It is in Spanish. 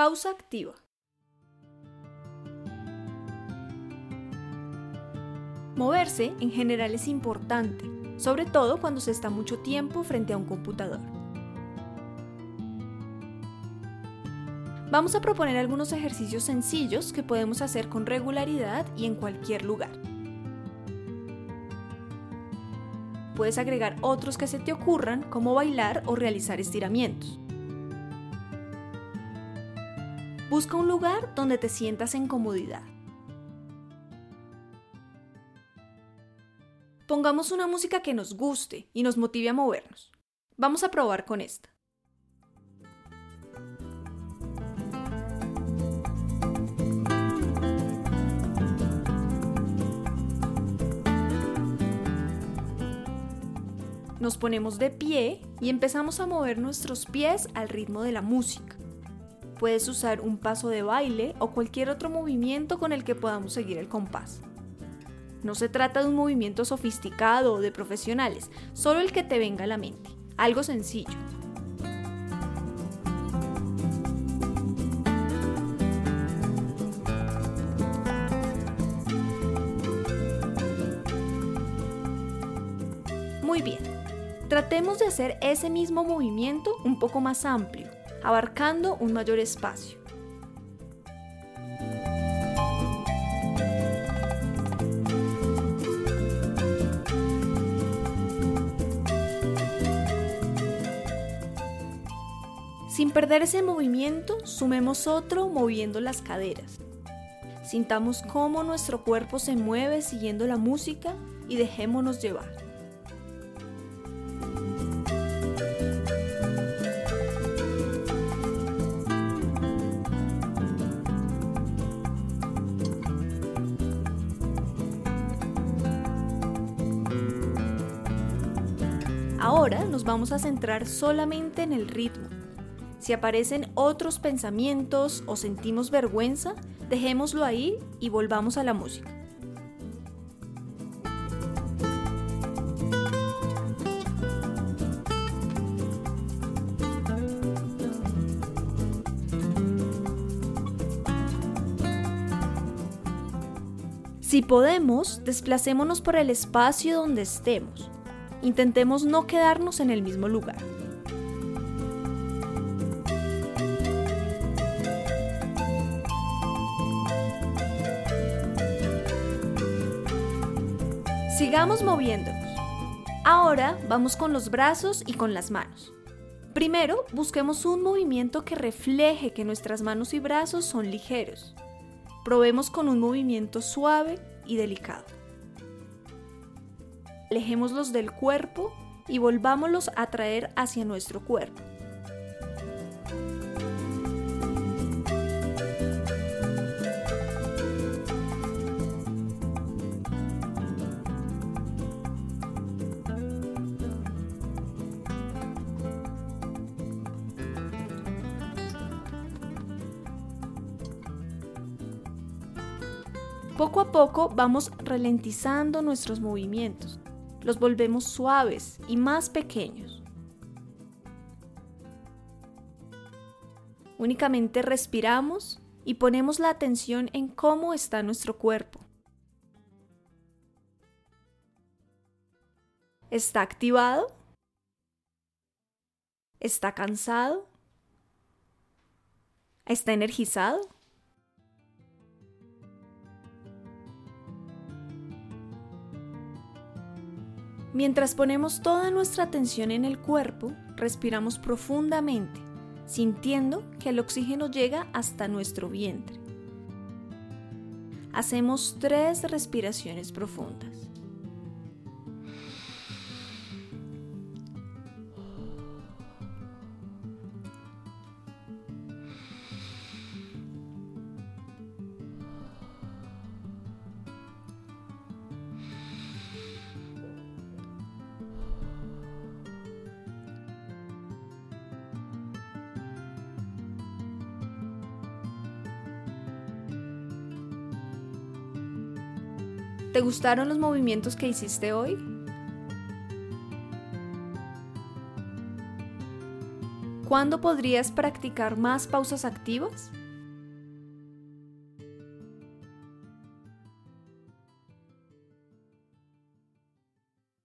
Pausa activa. Moverse en general es importante, sobre todo cuando se está mucho tiempo frente a un computador. Vamos a proponer algunos ejercicios sencillos que podemos hacer con regularidad y en cualquier lugar. Puedes agregar otros que se te ocurran, como bailar o realizar estiramientos. Busca un lugar donde te sientas en comodidad. Pongamos una música que nos guste y nos motive a movernos. Vamos a probar con esta. Nos ponemos de pie y empezamos a mover nuestros pies al ritmo de la música. Puedes usar un paso de baile o cualquier otro movimiento con el que podamos seguir el compás. No se trata de un movimiento sofisticado o de profesionales, solo el que te venga a la mente, algo sencillo. Muy bien, tratemos de hacer ese mismo movimiento un poco más amplio, abarcando un mayor espacio. Sin perder ese movimiento, sumemos otro moviendo las caderas. Sintamos cómo nuestro cuerpo se mueve siguiendo la música y dejémonos llevar. Ahora nos vamos a centrar solamente en el ritmo. Si aparecen otros pensamientos o sentimos vergüenza, dejémoslo ahí y volvamos a la música. Si podemos, desplacémonos por el espacio donde estemos. Intentemos no quedarnos en el mismo lugar. Sigamos moviéndonos. Ahora vamos con los brazos y con las manos. Primero, busquemos un movimiento que refleje que nuestras manos y brazos son ligeros. Probemos con un movimiento suave y delicado alejémoslos del cuerpo y volvámoslos a traer hacia nuestro cuerpo. Poco a poco vamos ralentizando nuestros movimientos los volvemos suaves y más pequeños. Únicamente respiramos y ponemos la atención en cómo está nuestro cuerpo. ¿Está activado? ¿Está cansado? ¿Está energizado? Mientras ponemos toda nuestra atención en el cuerpo, respiramos profundamente, sintiendo que el oxígeno llega hasta nuestro vientre. Hacemos tres respiraciones profundas. ¿Te gustaron los movimientos que hiciste hoy? ¿Cuándo podrías practicar más pausas activas?